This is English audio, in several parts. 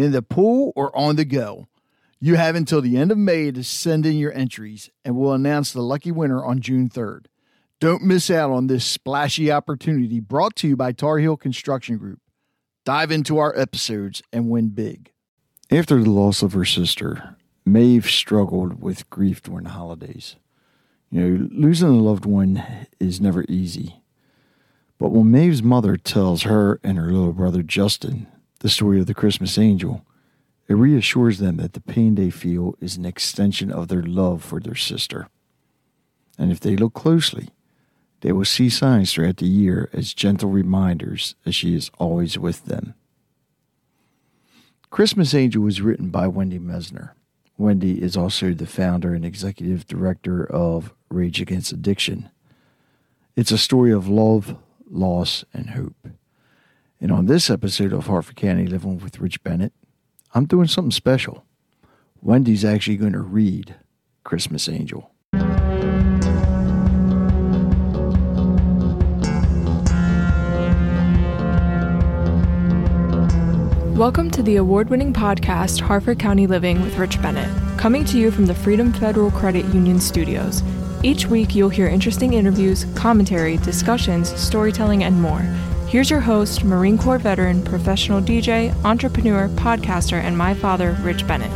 in the pool, or on the go. You have until the end of May to send in your entries, and we'll announce the lucky winner on June 3rd. Don't miss out on this splashy opportunity brought to you by Tar Heel Construction Group. Dive into our episodes and win big. After the loss of her sister, Maeve struggled with grief during the holidays. You know, losing a loved one is never easy. But when Maeve's mother tells her and her little brother Justin the story of the Christmas angel, it reassures them that the pain they feel is an extension of their love for their sister. And if they look closely, they will see signs throughout the year as gentle reminders that she is always with them. Christmas Angel was written by Wendy Messner. Wendy is also the founder and executive director of Rage Against Addiction. It's a story of love, loss, and hope. And on this episode of Harford County Living with Rich Bennett, I'm doing something special. Wendy's actually going to read Christmas Angel. Welcome to the award winning podcast, Harford County Living with Rich Bennett, coming to you from the Freedom Federal Credit Union studios. Each week, you'll hear interesting interviews, commentary, discussions, storytelling, and more. Here's your host, Marine Corps veteran, professional DJ, entrepreneur, podcaster, and my father, Rich Bennett.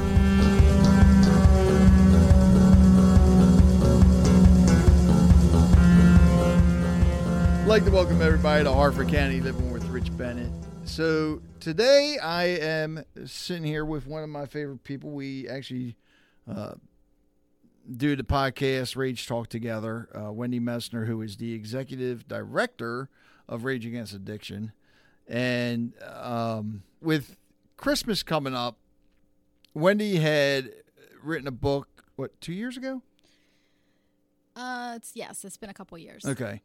I'd like to welcome everybody to Harford County Living with Rich Bennett. So today I am sitting here with one of my favorite people. We actually uh, do the podcast Rage Talk together. Uh, Wendy Messner, who is the executive director of Rage Against Addiction, and um, with Christmas coming up, Wendy had written a book. What two years ago? Uh, it's yes, it's been a couple years. Okay,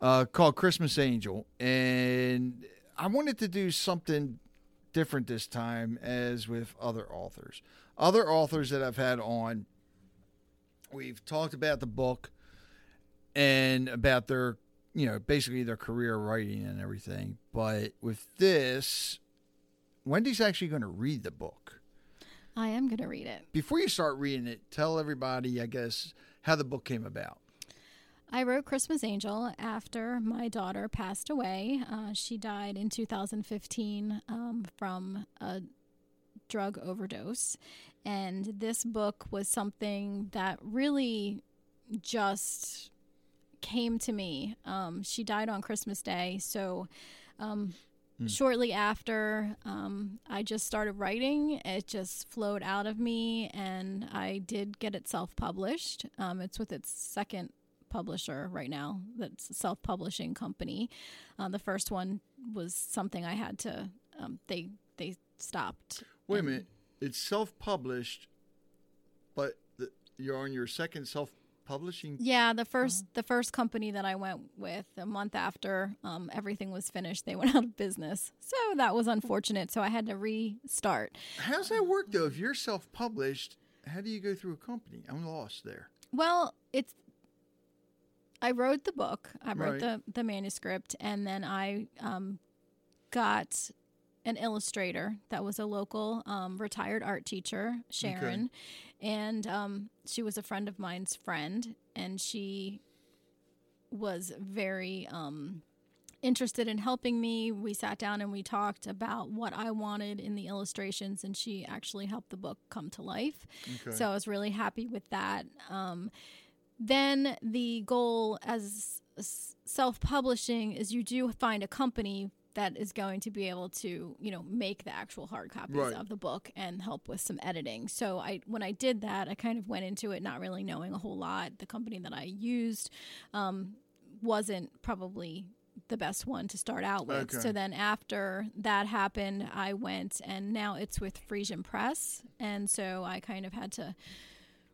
uh, called Christmas Angel, and I wanted to do something different this time, as with other authors. Other authors that I've had on, we've talked about the book and about their, you know, basically their career writing and everything. But with this, Wendy's actually going to read the book. I am going to read it. Before you start reading it, tell everybody, I guess, how the book came about. I wrote Christmas Angel after my daughter passed away. Uh, she died in 2015 um, from a drug overdose. And this book was something that really just came to me. Um, she died on Christmas Day. So, um, shortly after, um, I just started writing. It just flowed out of me, and I did get it self published. Um, it's with its second publisher right now that's a self-publishing company uh, the first one was something i had to um, they they stopped Wait a minute. It's self published, but the, you're on your second self publishing. yeah the 1st the first company that i went with a month after um, everything was finished they went out of business so that was unfortunate so i had to restart How's that work though? If you're self published, how do you go through a company? I'm lost there. Well, it's I wrote the book. I wrote Right. the the manuscript, and then I um, got an illustrator that was a local um, retired art teacher, Sharon, and um, she was a friend of mine's friend, and she was very um, interested in helping me. We sat down and we talked about what I wanted in the illustrations, and she actually helped the book come to life. Okay. So I was really happy with that. Um, then the goal as self publishing is you do find a company that is going to be able to you know make the actual hard copies Right. of the book and help with some editing so i when i did that i kind of went into it not really knowing a whole lot the company that i used um, wasn't probably the best one to start out with Okay. so then after that happened i went and now it's with Friesen Press and so i kind of had to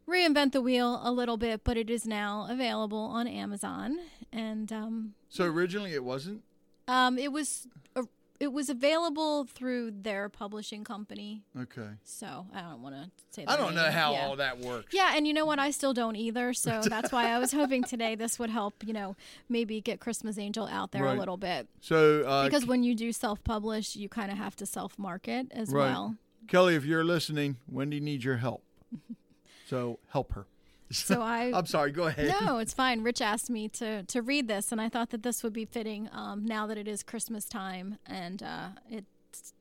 reinvent the wheel a little bit but it is now available on amazon and um, So originally it wasn't. Um, it was uh, it was available through their publishing company. Okay. So I don't want to say. That. I don't know how yeah. all that works. Yeah, and you know what? I still don't either. So that's why I was hoping today this would help. You know, maybe get Christmas Angel out there Right. a little bit So uh, because when you do self-publish, you kind of have to self-market as Right. well. Kelly, if you're listening, Wendy needs your help. So help her. So I I'm sorry. Go ahead. No, it's fine. Rich asked me to to read this, and I thought that this would be fitting um, now that it is Christmas time, and uh, it's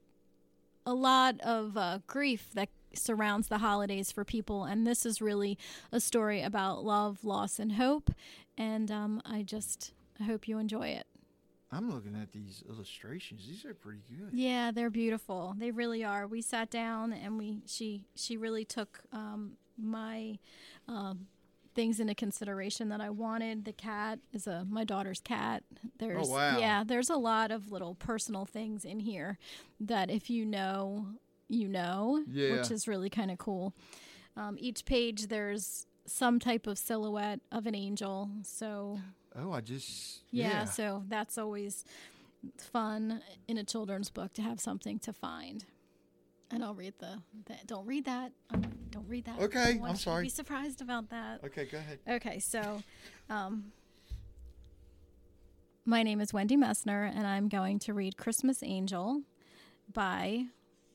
a lot of uh, grief that surrounds the holidays for people, and this is really a story about love, loss, and hope. And um, I just I hope you enjoy it. I'm looking at these illustrations. These are pretty good. Yeah, they're beautiful. They really are. We sat down and we she she really took um, my um, things into consideration that I wanted. The cat is a my daughter's cat. There's Oh, wow. yeah, there's a lot of little personal things in here that if you know, you know, Yeah. which is really kind of cool. Um, each page there's some type of silhouette of an angel. So Oh, I just yeah, yeah. so that's always fun in a children's book to have something to find. And I'll read the, the don't read that. Um, don't read that. Okay, I'm sorry. Be surprised about that. Okay, go ahead. Okay, so um, my name is Wendy Messner, and I'm going to read Christmas Angel by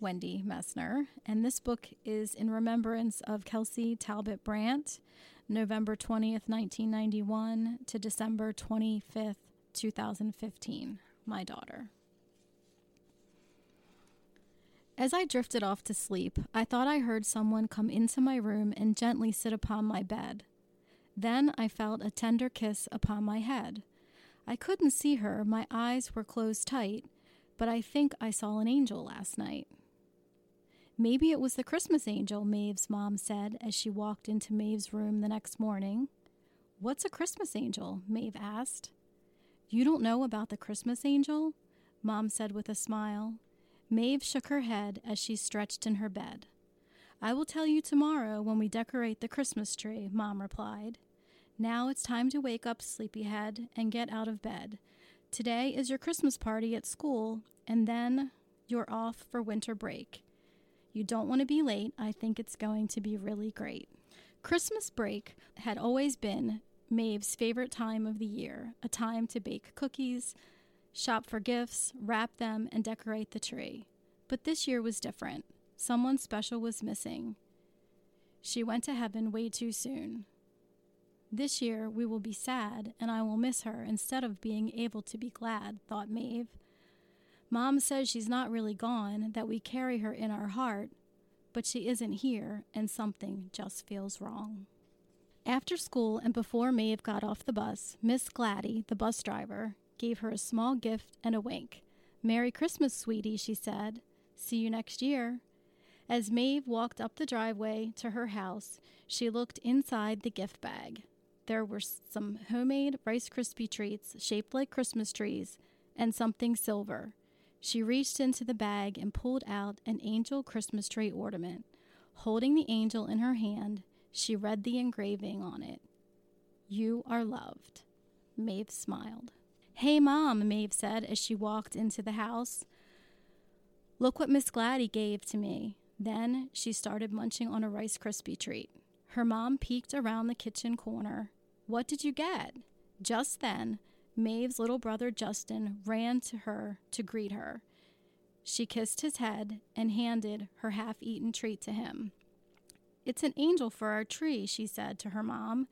Wendy Messner. And this book is in remembrance of Kelsey Talbot Brandt, November 20th, 1991 to December 25th, 2015, my daughter. As I drifted off to sleep, I thought I heard someone come into my room and gently sit upon my bed. Then I felt a tender kiss upon my head. I couldn't see her, my eyes were closed tight, but I think I saw an angel last night. Maybe it was the Christmas angel, Maeve's mom said as she walked into Maeve's room the next morning. What's a Christmas angel? Maeve asked. You don't know about the Christmas angel? Mom said with a smile. Maeve shook her head as she stretched in her bed. I will tell you tomorrow when we decorate the Christmas tree, Mom replied. Now it's time to wake up, sleepyhead, and get out of bed. Today is your Christmas party at school, and then you're off for winter break. You don't want to be late. I think it's going to be really great. Christmas break had always been Maeve's favorite time of the year, a time to bake cookies, shop for gifts, wrap them, and decorate the tree. But this year was different. Someone special was missing. She went to heaven way too soon. This year we will be sad, and I will miss her instead of being able to be glad, thought Maeve. Mom says she's not really gone, that we carry her in our heart, but she isn't here, and something just feels wrong. After school and before Maeve got off the bus, Miss Gladdy, the bus driver, gave her a small gift and a wink. Merry Christmas, sweetie, she said. See you next year. As Maeve walked up the driveway to her house, she looked inside the gift bag. There were some homemade Rice Krispie treats shaped like Christmas trees and something silver. She reached into the bag and pulled out an angel Christmas tree ornament. Holding the angel in her hand, she read the engraving on it You are loved. Maeve smiled. Hey, Mom, Maeve said as she walked into the house. Look what Miss Gladdy gave to me. Then she started munching on a Rice Krispie treat. Her mom peeked around the kitchen corner. What did you get? Just then, Maeve's little brother Justin ran to her to greet her. She kissed his head and handed her half eaten treat to him. It's an angel for our tree, she said to her mom.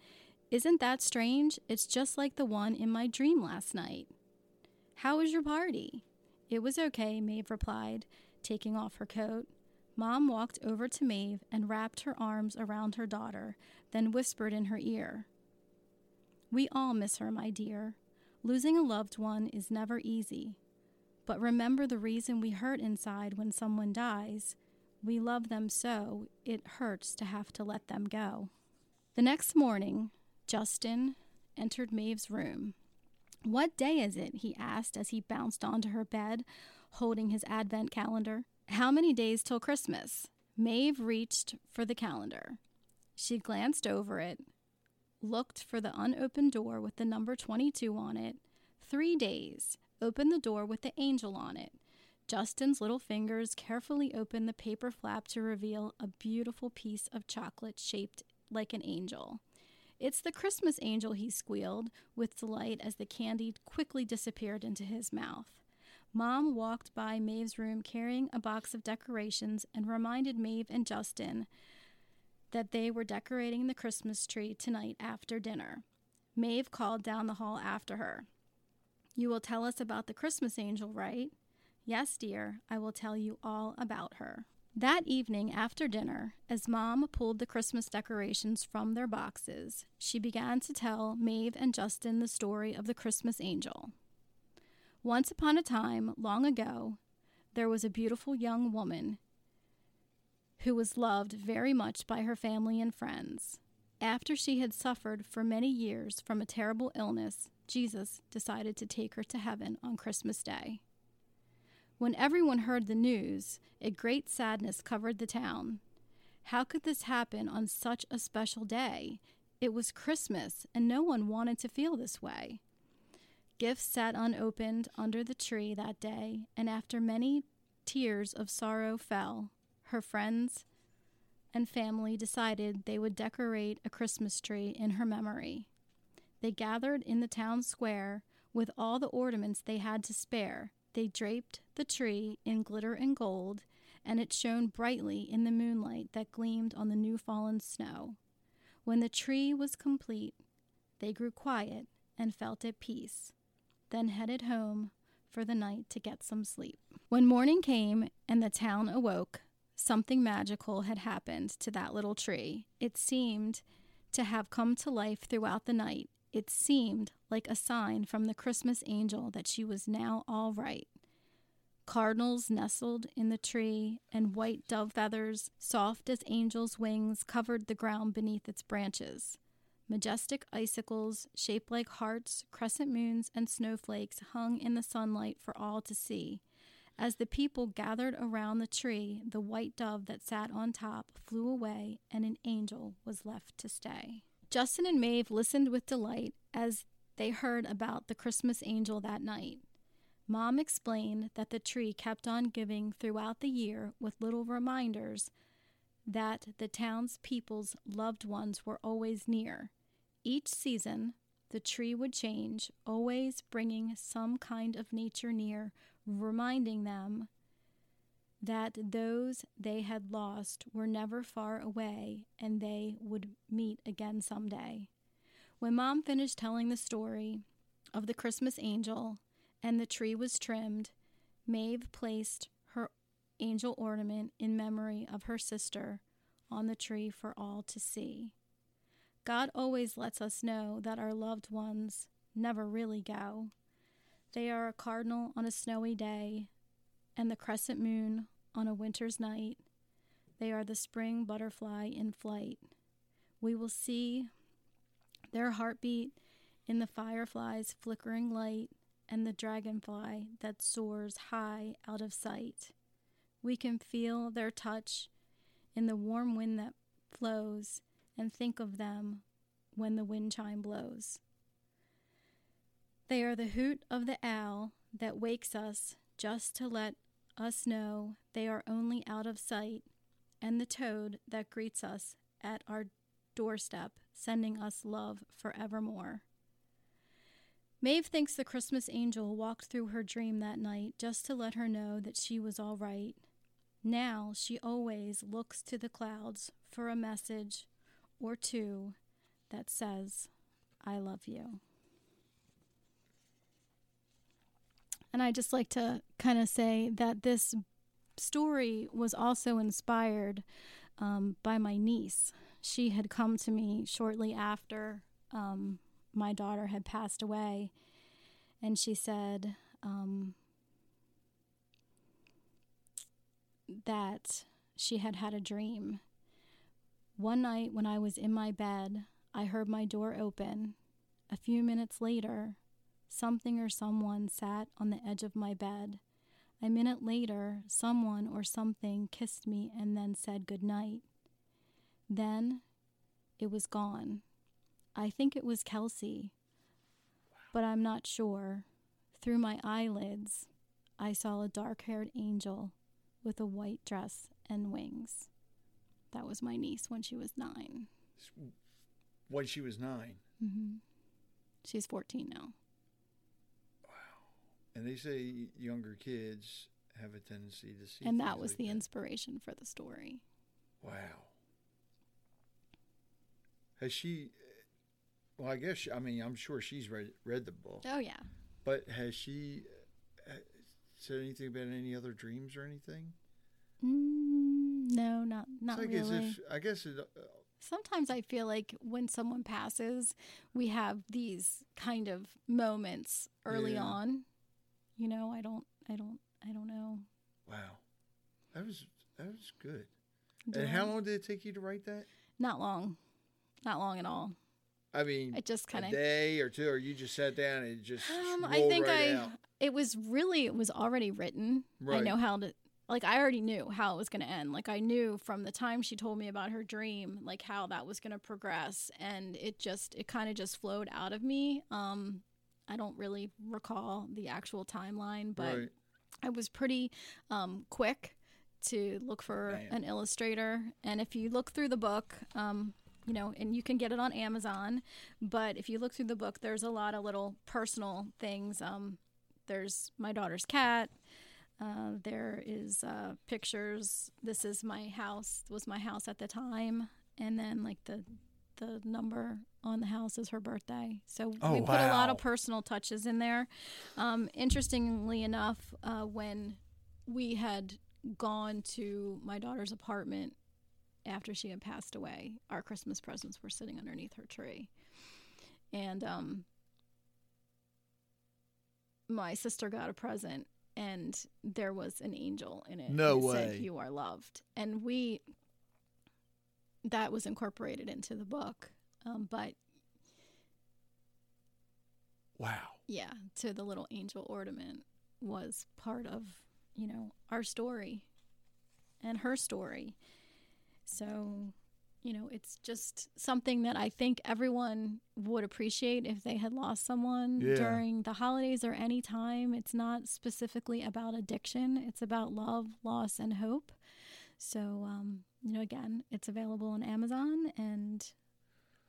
Isn't that strange? It's just like the one in my dream last night. How was your party? It was okay, Maeve replied, taking off her coat. Mom walked over to Maeve and wrapped her arms around her daughter, then whispered in her ear, We all miss her, my dear. Losing a loved one is never easy. But remember the reason we hurt inside when someone dies. We love them so, it hurts to have to let them go. The next morning, Justin entered Maeve's room. What day is it? he asked as he bounced onto her bed, holding his advent calendar. How many days till Christmas? Maeve reached for the calendar. She glanced over it, looked for the unopened door with the number 22 on it. Three days opened the door with the angel on it. Justin's little fingers carefully opened the paper flap to reveal a beautiful piece of chocolate shaped like an angel. It's the Christmas angel, he squealed with delight as the candy quickly disappeared into his mouth. Mom walked by Maeve's room carrying a box of decorations and reminded Maeve and Justin that they were decorating the Christmas tree tonight after dinner. Maeve called down the hall after her. You will tell us about the Christmas angel, right? Yes, dear, I will tell you all about her. That evening after dinner, as Mom pulled the Christmas decorations from their boxes, she began to tell Maeve and Justin the story of the Christmas angel. Once upon a time, long ago, there was a beautiful young woman who was loved very much by her family and friends. After she had suffered for many years from a terrible illness, Jesus decided to take her to heaven on Christmas Day. When everyone heard the news, a great sadness covered the town. How could this happen on such a special day? It was Christmas, and no one wanted to feel this way. Gifts sat unopened under the tree that day, and after many tears of sorrow fell, her friends and family decided they would decorate a Christmas tree in her memory. They gathered in the town square with all the ornaments they had to spare. They draped the tree in glitter and gold, and it shone brightly in the moonlight that gleamed on the new fallen snow. When the tree was complete, they grew quiet and felt at peace, then headed home for the night to get some sleep. When morning came and the town awoke, something magical had happened to that little tree. It seemed to have come to life throughout the night it seemed like a sign from the Christmas angel that she was now all right. Cardinals nestled in the tree, and white dove feathers, soft as angels' wings, covered the ground beneath its branches. Majestic icicles, shaped like hearts, crescent moons, and snowflakes hung in the sunlight for all to see. As the people gathered around the tree, the white dove that sat on top flew away, and an angel was left to stay. Justin and Maeve listened with delight as they heard about the Christmas angel that night. Mom explained that the tree kept on giving throughout the year with little reminders that the town's people's loved ones were always near. Each season, the tree would change, always bringing some kind of nature near, reminding them that those they had lost were never far away and they would meet again someday. When Mom finished telling the story of the Christmas angel and the tree was trimmed, Maeve placed her angel ornament in memory of her sister on the tree for all to see. God always lets us know that our loved ones never really go. They are a cardinal on a snowy day, and the crescent moon on a winter's night. They are the spring butterfly in flight. We will see their heartbeat in the firefly's flickering light and the dragonfly that soars high out of sight. We can feel their touch in the warm wind that flows and think of them when the wind chime blows. They are the hoot of the owl that wakes us just to let us know they are only out of sight, and the toad that greets us at our doorstep, sending us love forevermore. Maeve thinks the Christmas angel walked through her dream that night just to let her know that she was all right. Now she always looks to the clouds for a message or two that says, I love you. And I just like to kind of say that this story was also inspired um, by my niece. She had come to me shortly after um, my daughter had passed away, and she said um, that she had had a dream. One night when I was in my bed, I heard my door open. A few minutes later, something or someone sat on the edge of my bed. A minute later, someone or something kissed me and then said good night. Then it was gone. I think it was Kelsey, but I'm not sure. Through my eyelids, I saw a dark haired angel with a white dress and wings. That was my niece when she was nine. When she was 9 Mm-hmm. She's 14 now. And they say younger kids have a tendency to see. and that was like the inspiration for the story. Wow. Has she? Well, I guess she, I mean I'm sure she's read read the book, Oh, yeah. but has she uh, said anything about any other dreams or anything? Mm, no, not not like really. if I guess it, uh, Sometimes I feel like when someone passes, we have these kind of moments early Yeah. on. You know, I don't, I don't, I don't know. wow, that was that was good. Do and I- how long did it take you to write that? Not long, not long at all. I mean, It just kind of. day or two, or you just sat down and just Um, I think right I. out? It was really. It was already written. I know how to. Like I already knew how it was going to end. Like I knew from the time she told me about her dream, like how that was going to progress, and it just it kind of just flowed out of me. Um, I don't really recall the actual timeline, but right. I was pretty um, quick to look for an illustrator. And if you look through the book, um, you know, and you can get it on Amazon, but if you look through the book, there's a lot of little personal things. Um, there's my daughter's cat. Uh, there is uh, pictures. This is my house. Was my house at the time, and then like the the number on the house is her birthday. So Oh, we put a lot of personal touches in there. Um, interestingly enough, uh, when we had gone to my daughter's apartment after she had passed away, our Christmas presents were sitting underneath her tree. And um, my sister got a present, and there was an angel in it. No way. Said, you are loved. And we, that was incorporated into the book. Um, but Wow. yeah, to the little angel ornament was part of, you know, our story and her story. So, you know, it's just something that I think everyone would appreciate if they had lost someone Yeah. during the holidays or any time. It's not specifically about addiction, it's about love, loss, and hope. So, um, you know, again, it's available on Amazon and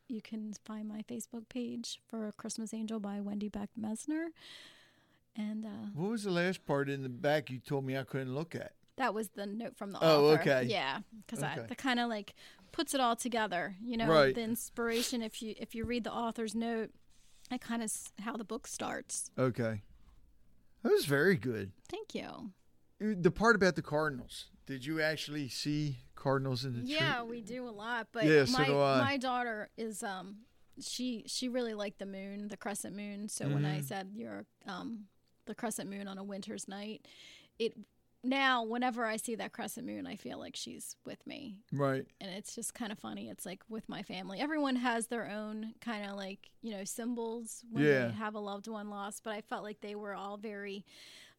you can find my Facebook page for A Christmas Angel by Wendy Beck Messner. And uh, What was the last part in the back you told me I couldn't look at? that was the note from the author. Oh, author. okay. Yeah, because Okay. that kind of like puts it all together. You know, Right. the inspiration. If you if you read the author's note, it kind of how the book starts. Okay. That was very good. Thank you. The part about the Cardinals. Did you actually see Cardinals in the tree? Yeah, we do a lot, but Yeah, so my do I. my daughter is um she she really liked the moon, the crescent moon. So when Mm-hmm. I said you're um the crescent moon on a winter's night, it now whenever I see that crescent moon, I feel like she's with me. Right. And it's just kind of funny. It's like with my family. Everyone has their own kind of like, you know, symbols when Yeah. they have a loved one lost, but I felt like they were all very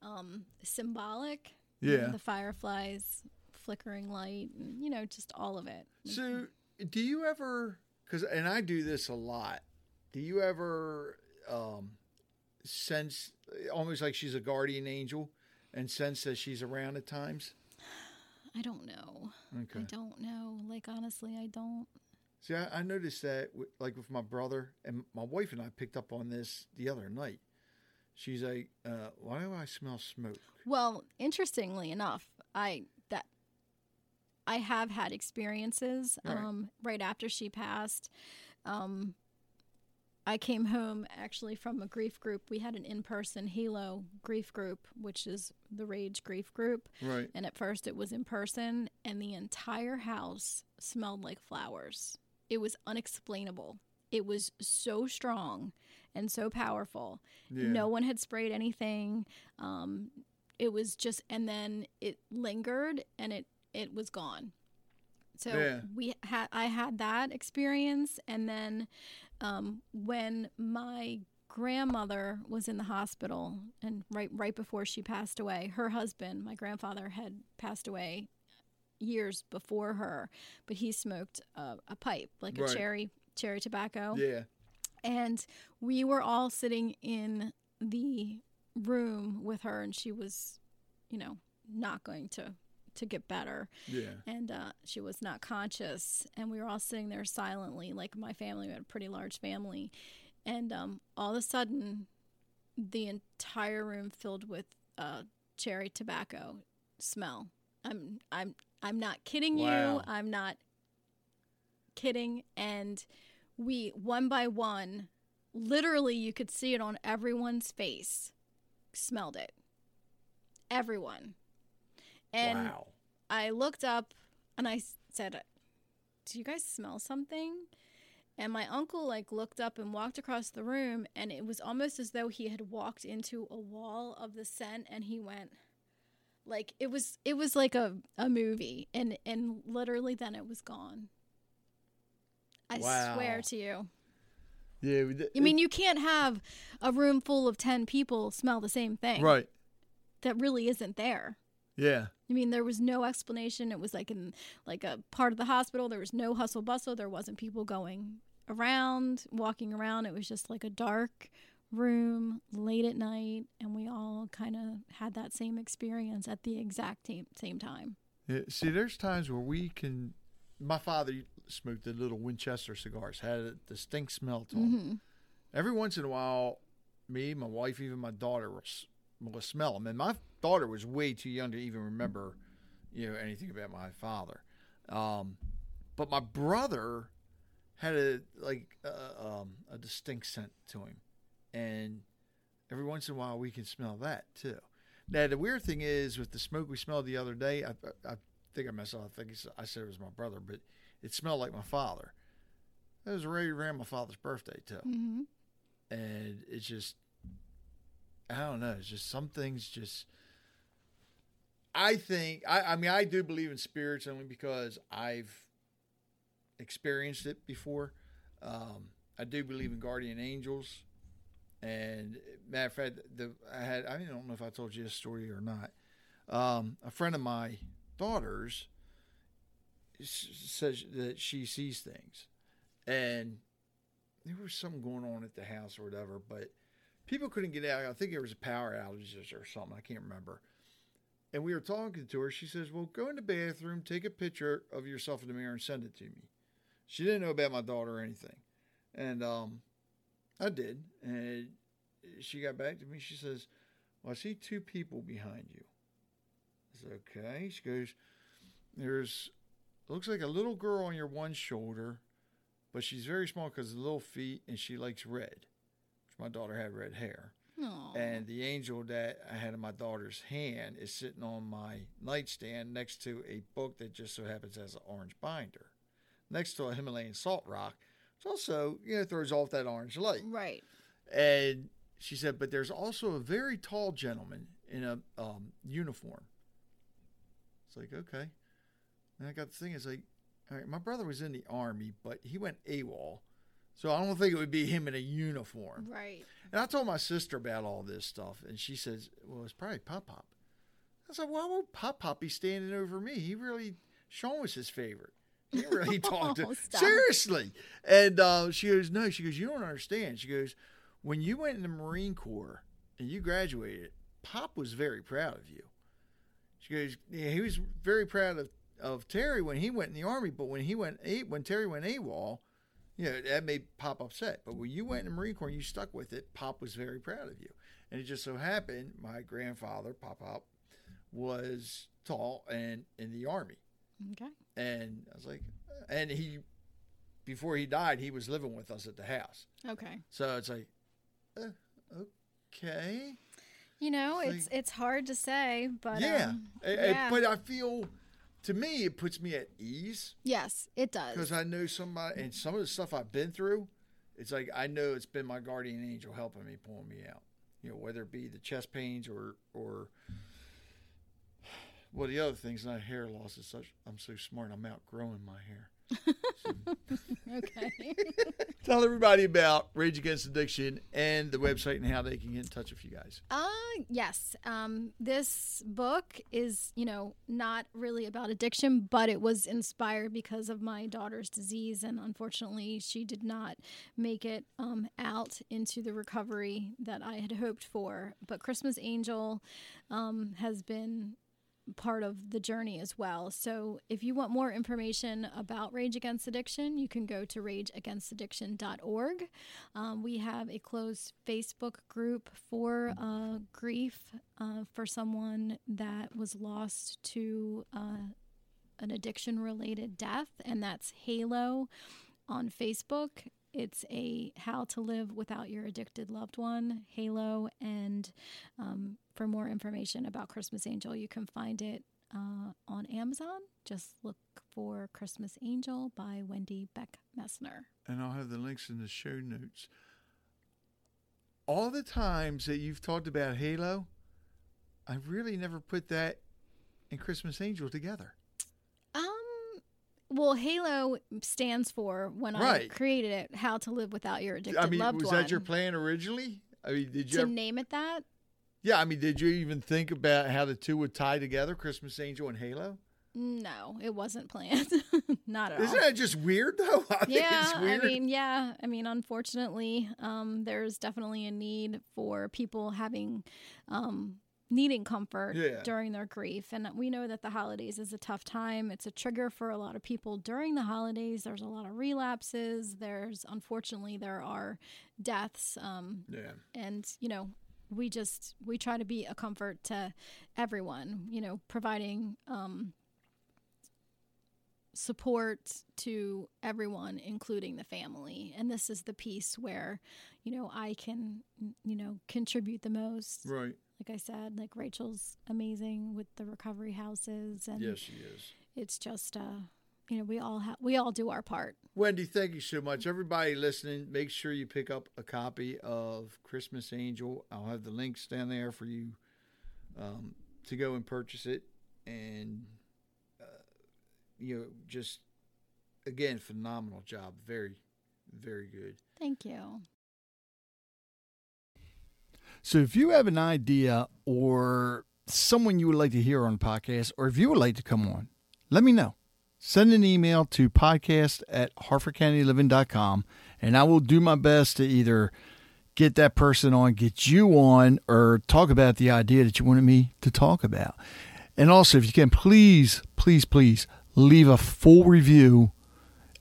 um symbolic. Yeah. The fireflies, flickering light, and, you know, just all of it. So, do you ever? Because, and I do this a lot. Do you ever um, sense almost like she's a guardian angel, and sense that she's around at times? I don't know. Okay. I don't know. Like honestly, I don't. See, I, I noticed that, with, like with my brother and my wife and I picked up on this the other night. She's like, uh, "Why do I smell smoke?" Well, interestingly enough, I that I have had experiences Right. um, right after she passed. Um, I came home actually from a grief group. We had an in person Halo grief group, which is the Rage grief group. Right. And at first it was in person, and the entire house smelled like flowers. It was unexplainable. It was so strong and so powerful. Yeah. No one had sprayed anything. Um, it was just, and then it lingered and it, it was gone. So Yeah. we had, I had that experience, and then um, when my grandmother was in the hospital, and right right before she passed away, her husband, my grandfather, had passed away years before her, but he smoked a, a pipe, like Right. a cherry cherry tobacco Yeah. And we were all sitting in the room with her and she was you know not going to to get better. Yeah. and uh, she was not conscious and we were all sitting there silently like my family we had a pretty large family. And um, all of a sudden the entire room filled with uh, cherry tobacco smell. I'm i'm i'm not kidding you. I'm not kidding. And we one by one literally you could see it on everyone's face smelled it everyone and wow. I looked up and I said, "Do you guys smell something?" And my uncle like looked up and walked across the room and it was almost as though he had walked into a wall of the scent and he went like it was it was like a, a movie and and literally then it was gone. I Wow. swear to you. Yeah. we I mean, you can't have a room full of 10 people smell the same thing. right. That really isn't there. Yeah. I mean, there was no explanation. It was like in like a part of the hospital. There was no hustle bustle. There wasn't people going around, walking around. It was just like a dark room late at night, and we all kind of had that same experience at the exact same same time. Yeah, see, there's times where we can. My father smoked the little Winchester cigars, had a distinct smell to them. hmm Every once in a while, me, my wife, even my daughter will, will smell them. And my daughter was way too young to even remember, you know, anything about my father. Um, but my brother had a like uh, um, a distinct scent to him, and every once in a while we can smell that too. Now the weird thing is with the smoke we smelled the other day, I, I, I think I messed up. I think it's- I said it was my brother, but it smelled like my father. It was right around my father's birthday too hmm and it's just I don't know. It's just some things just. I think I, I mean I do believe in spirits only because I've experienced it before. Um, I do believe in guardian angels, and matter of fact, the I had I don't know if I told you this story or not. Um, a friend of my daughter's says that she sees things, and there was something going on at the house or whatever, but people couldn't get out. I think there was a power outage or something. I can't remember. And we were talking to her. She says, Well, go in the bathroom, take a picture of yourself in the mirror, and send it to me. She didn't know about my daughter or anything. And um, I did. And she got back to me. She says, Well, I see two people behind you. I said, Okay. She goes, There's, looks like a little girl on your one shoulder but she's very small because of the little feet and she likes red. Which my daughter had red hair. And the angel that I had in my daughter's hand is sitting on my nightstand next to a book that just so happens has an orange binder, next to a Himalayan salt rock, which also you know throws off that orange light. right. And she said, but there's also a very tall gentleman in a um, uniform. It's like, okay. And I got the thing, is like, all right, my brother was in the army, but he went AWOL. So I don't think it would be him in a uniform. Right. And I told my sister about all this stuff, and she says, well, it's probably Pop Pop. I said, why would Pop Pop be standing over me? He really, Sean was his favorite. He really talked to Oh, seriously. And uh, she goes, no. She goes, you don't understand. She goes, when you went in the Marine Corps and you graduated, Pop was very proud of you. She goes, yeah, he was very proud of, of Terry when he went in the army, but when he went A- when Terry went AWOL, you know, that made Pop upset. But when you went in the Marine Corps and you stuck with it, Pop was very proud of you. And it just so happened my grandfather, Pop Pop, was tall and in the army. Okay. And I was like, and he before he died, he was living with us at the house. Okay. So it's like, uh, okay. You know, It's it's like- it's hard to say, but yeah. um, Eh, eh, yeah. but I feel, to me, it puts me at ease yes, it does. because I know somebody, and some of the stuff I've been through, it's like I know it's been my guardian angel helping me, pulling me out. You know, whether it be the chest pains or, or, well, the other things, not hair loss is such. I'm so smart. I'm outgrowing my hair. okay. Tell everybody about Rage Against Addiction and the website and how they can get in touch with you guys. Uh yes. Um this book is, you know, not really about addiction, but it was inspired because of my daughter's disease and unfortunately she did not make it um out into the recovery that I had hoped for. But Christmas Angel um has been part of the journey as well. So if you want more information about Rage Against Addiction, you can go to rageagainstaddiction.org. Um, we have a closed Facebook group for uh, grief uh, for someone that was lost to uh, an addiction related death, and that's Halo on Facebook. It's a how to live without your addicted loved one, Halo. And um, for more information about Christmas Angel, you can find it uh, on Amazon. Just look for Christmas Angel by Wendy Beck Messner. And I'll have the links in the show notes. All the times that you've talked about Halo, I really never put that and Christmas Angel together. Well, Halo stands for when I created it, how to live without your addicted I mean, loved was one. that your plan originally? I mean, did you? to ever- name it that? yeah, I mean, did you even think about how the two would tie together, Christmas Angel and Halo? No, it wasn't planned. Not at all. Isn't that just weird though? I yeah, it's weird. I mean, yeah, I mean, unfortunately, um, there's definitely a need for people having, um, needing comfort Yeah. during their grief, and we know that the holidays is a tough time. It's a trigger for a lot of people during the holidays. There's a lot of relapses. There's unfortunately there are deaths. Um, yeah. and you know we just we try to be a comfort to everyone you know providing um support to everyone including the family and this is the piece where you know i can you know contribute the most Right. Like i said like rachel's amazing with the recovery houses and Yes, she is. it's just uh you know we all have we all do our part Wendy, thank you so much. Everybody listening, make sure you pick up a copy of Christmas Angel. I'll have the links down there for you um, to go and purchase it. And, uh, you know, just, again, phenomenal job. Very, very good. thank you So if you have an idea or someone you would like to hear on podcast, or if you would like to come on, let me know. Send an email to podcast at harfordcountyliving.com and I will do my best to either get that person on, get you on, or talk about the idea that you wanted me to talk about. And also, if you can, please, please, please leave a full review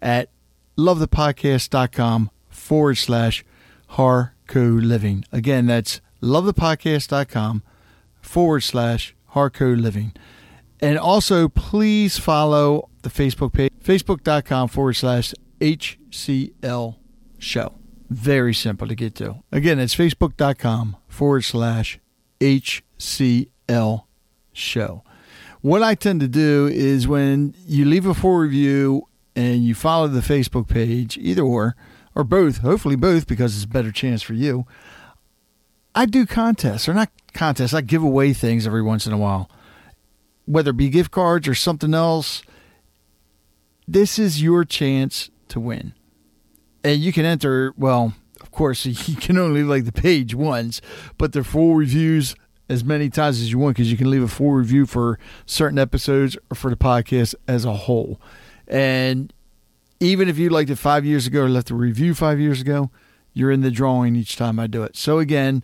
at lovethepodcast.com forward slash Harco Living. Again, that's lovethepodcast.com forward slash Harco Living. And also, please follow the Facebook page, facebook.com forward slash HCL show. Very simple to get to. Again, it's facebook.com forward slash HCL show. What I tend to do is when you leave a full review and you follow the Facebook page, either or, or both, hopefully both, because it's a better chance for you. I do contests, or not contests, I give away things every once in a while, whether it be gift cards or something else. This is your chance to win. And you can enter, well, of course, you can only like the page once, but they're full reviews as many times as you want because you can leave a full review for certain episodes or for the podcast as a whole. And even if you liked it five years ago or left a review five years ago, you're in the drawing each time I do it. So again,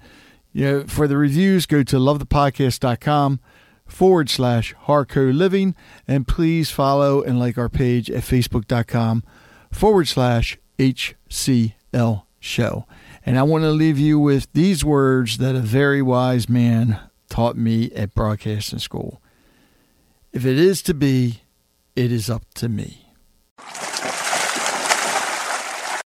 you know, for the reviews, go to lovethepodcast.com forward slash Harco Living. And please follow and like our page at facebook.com forward slash HCL Show. And I want to leave you with these words that a very wise man taught me at broadcasting school. If it is to be, it is up to me.